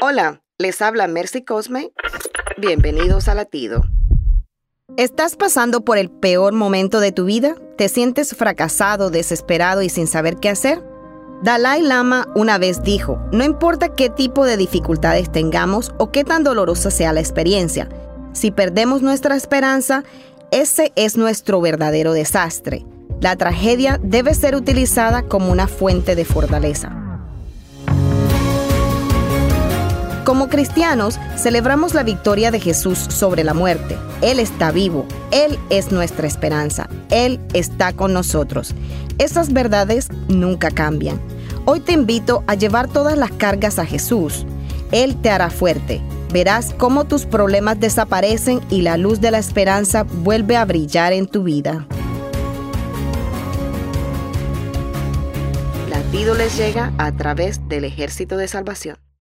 Hola, les habla Mercy Cosme. Bienvenidos a Latido. ¿Estás pasando por el peor momento de tu vida? ¿Te sientes fracasado, desesperado y sin saber qué hacer? Dalai Lama una vez dijo, no importa qué tipo de dificultades tengamos o qué tan dolorosa sea la experiencia, si perdemos nuestra esperanza, ese es nuestro verdadero desastre. La tragedia debe ser utilizada como una fuente de fortaleza. Como cristianos, celebramos la victoria de Jesús sobre la muerte. Él está vivo, Él es nuestra esperanza, Él está con nosotros. Esas verdades nunca cambian. Hoy te invito a llevar todas las cargas a Jesús. Él te hará fuerte. Verás cómo tus problemas desaparecen y la luz de la esperanza vuelve a brillar en tu vida. Latido les llega a través del ejército de salvación.